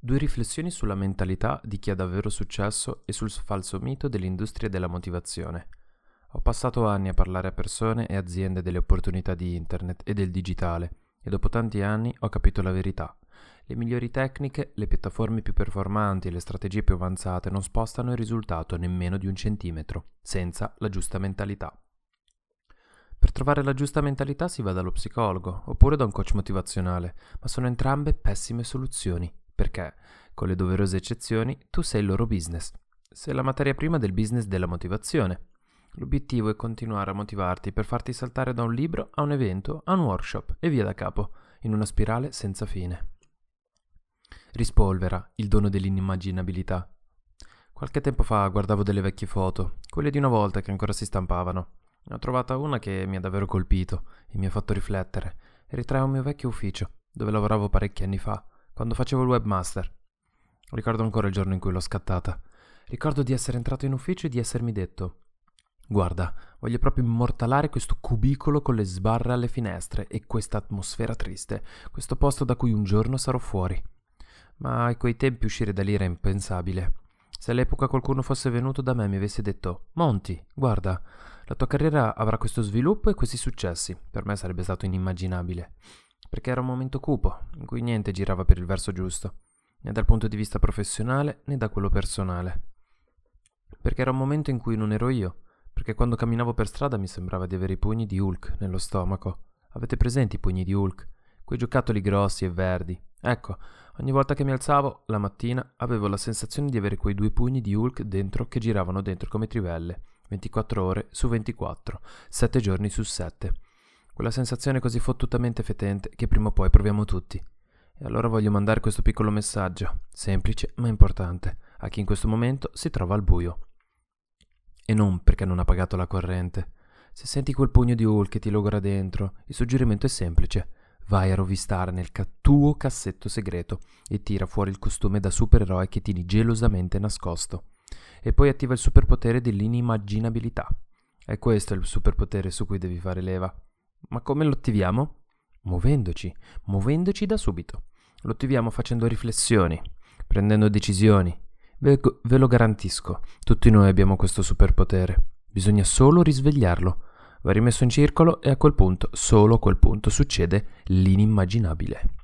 Due riflessioni sulla mentalità di chi ha davvero successo e sul falso mito dell'industria della motivazione. Ho passato anni a parlare a persone e aziende delle opportunità di internet e del digitale e dopo tanti anni ho capito la verità. Le migliori tecniche, le piattaforme più performanti e le strategie più avanzate non spostano il risultato nemmeno di un centimetro, senza la giusta mentalità. Per trovare la giusta mentalità si va dallo psicologo oppure da un coach motivazionale, ma sono entrambe pessime soluzioni perché, con le doverose eccezioni, tu sei il loro business. Sei la materia prima del business della motivazione. L'obiettivo è continuare a motivarti per farti saltare da un libro a un evento, a un workshop e via da capo, in una spirale senza fine. Rispolvera il dono dell'inimmaginabilità. Qualche tempo fa guardavo delle vecchie foto, quelle di una volta che ancora si stampavano. Ne ho trovata una che mi ha davvero colpito e mi ha fatto riflettere. Ritrae un mio vecchio ufficio, dove lavoravo parecchi anni fa quando facevo il webmaster. Ricordo ancora il giorno in cui l'ho scattata. Ricordo di essere entrato in ufficio e di essermi detto Guarda, voglio proprio immortalare questo cubicolo con le sbarre alle finestre e questa atmosfera triste, questo posto da cui un giorno sarò fuori. Ma a quei tempi uscire da lì era impensabile. Se all'epoca qualcuno fosse venuto da me e mi avesse detto Monti, guarda, la tua carriera avrà questo sviluppo e questi successi, per me sarebbe stato inimmaginabile perché era un momento cupo, in cui niente girava per il verso giusto, né dal punto di vista professionale né da quello personale. Perché era un momento in cui non ero io, perché quando camminavo per strada mi sembrava di avere i pugni di Hulk nello stomaco. Avete presenti i pugni di Hulk? Quei giocattoli grossi e verdi. Ecco, ogni volta che mi alzavo, la mattina, avevo la sensazione di avere quei due pugni di Hulk dentro che giravano dentro come trivelle, 24 ore su 24, 7 giorni su 7 quella sensazione così fottutamente fetente che prima o poi proviamo tutti. E allora voglio mandare questo piccolo messaggio, semplice ma importante, a chi in questo momento si trova al buio. E non perché non ha pagato la corrente. Se senti quel pugno di Hulk che ti logora dentro, il suggerimento è semplice. Vai a rovistare nel ca- tuo cassetto segreto e tira fuori il costume da supereroe che tieni gelosamente nascosto. E poi attiva il superpotere dell'inimmaginabilità. È questo il superpotere su cui devi fare leva. Ma come lo attiviamo? Muovendoci, muovendoci da subito. Lo attiviamo facendo riflessioni, prendendo decisioni. Ve, ve lo garantisco, tutti noi abbiamo questo superpotere. Bisogna solo risvegliarlo. Va rimesso in circolo e a quel punto, solo a quel punto, succede l'inimmaginabile.